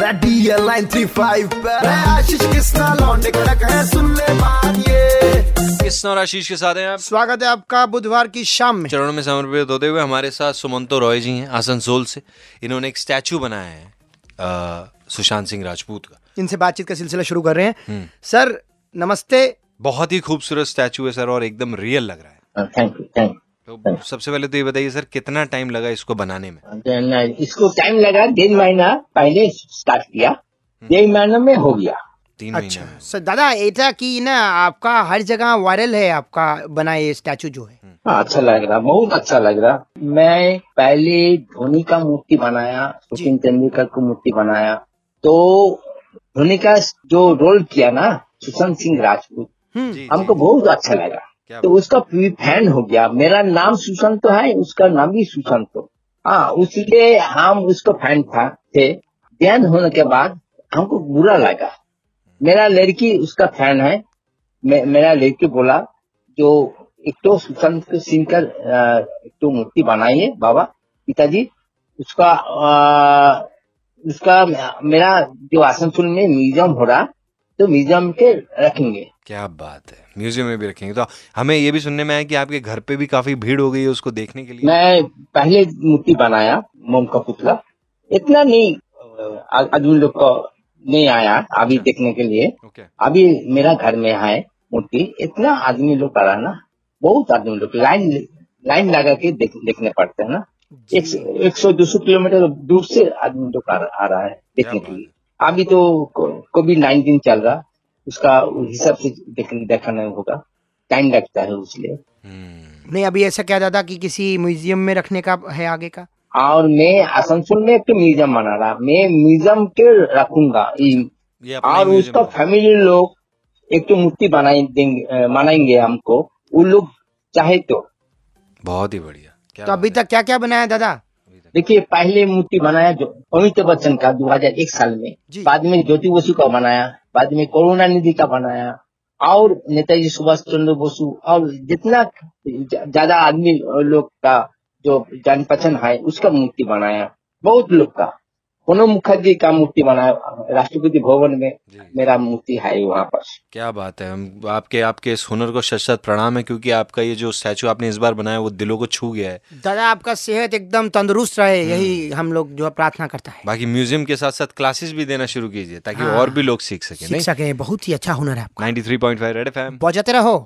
Ready line three five Ashish Kisna लौंडे कड़क है सुन ले बात ये। किस्ना और आशीष के साथ हैं आप। स्वागत है आपका बुधवार की शाम में। चरणों में समर्पित होते हुए हमारे साथ सुमंतो रॉय जी हैं आसनसोल से। इन्होंने एक स्टैचू बनाया है सुशांत सिंह राजपूत का। इनसे बातचीत का सिलसिला शुरू कर रहे हैं। हम्म। सर नमस्ते। बहुत ही खूबसूरत स्टैचू है सर और एकदम रियल लग रहा है। थैंक यू थैंक तो सबसे पहले तो ये बताइए सर कितना टाइम लगा इसको बनाने में? इसको टाइम लगा डेढ़ महीना पहले स्टार्ट किया। डेढ़ महीना में हो गया। तीन अच्छा महीने सर दादा एटा की ना आपका हर जगह वायरल है आपका बना ये स्टैचू जो है? हाँ, अच्छा लग रहा बहुत अच्छा लग रहा। मैं पहले धोनी का मूर्ति बनाया सचिन तेंदुलकर को मूर्ति बनाया। तो धोनी का जो रोल किया ना सुशांत सिंह राजपूत हम्म। हमको बहुत अच्छा लगा। तो उसका फ़ैन हो गया। मेरा नाम सुशांत तो है उसका नाम भी सुशांत तो हाँ उसलिए हम उसका फ़ैन था थे। ध्यान होने के बाद हमको बुरा लगा। मेरा लड़की उसका फ़ैन है। मे, मेरा लड़की बोला जो एक तो सुशांत सिंह का एक तो मूर्ति बनाइए बाबा पिताजी। उसका अ, उसका मेरा जो आसनसोल में म्यूज़ियम हो रहा तो म्यूज़ियम के रखेंगे। क्या बात है। म्यूज़ियम में भी रखेंगे। तो हमें ये भी सुनने में आया कि आपके घर पे भी काफ़ी भीड़ हो गई है उसको देखने के लिए। मैं पहले मूर्ति बनाया मोम का पुतला। इतना नहीं आदमी लोग को नहीं आया अभी देखने के लिए। अभी मेरा घर में है मूर्ति। इतना आदमी लोग आ रहा है ना बहुत आदमी लोग लाइन लाइन लगा के देख, देखने पड़ते हैं ना। एक सौ- दो सौ किलोमीटर दूर से आदमी लोग आ रहा है देखने के लिए। अभी तो कोविड नाइन्टीन चल रहा उसका हिसाब से देख, देखना होगा। टाइम लगता है इसलिए हम्म, नहीं अभी ऐसा क्या दादा कि किसी म्यूज़ियम में रखने का है आगे का? और मैं आसनसोल में एक तो म्यूज़ियम बना रहा मैं म्यूज़ियम के रखूँगा। अपना और उसका फैमिली लोग एक तो मूर्ति बनाई देंगे बनाएँगे हमको वो लोग चाहे तो। बहुत ही बढ़िया। तो अभी तक क्या क्या बनाया दादा? देखिए पहले मूर्ति बनाया जो अमिताभ बच्चन का 2001 साल में। बाद में ज्योति बसु का बनाया बाद में करुणा निधि का बनाया और नेताजी सुभाष चंद्र बसु और जितना ज़्यादा आदमी लोग का जो जान पहचान है उसका मूर्ति बनाया बहुत लोग का। प्रणब मुखर्जी का मूर्ति बनाया राष्ट्रपति भवन में मेरा मूर्ति है वहाँ पर। क्या बात है हम आपके आपके इस हुनर को शत शत प्रणाम है क्योंकि आपका ये जो स्टैचू आपने इस बार बनाया वो दिलों को छू गया है। दादा आपका सेहत एकदम तंदुरुस्त रहे यही हम लोग जो है प्रार्थना करता है। बाकी म्यूज़ियम के साथ साथ क्लासेस भी देना शुरू कीजिए ताकि हाँ। और भी लोग सीख सके सीख सके बहुत ही अच्छा हुनर है आपका। 93.5 रेड एफएम बजाते रहो।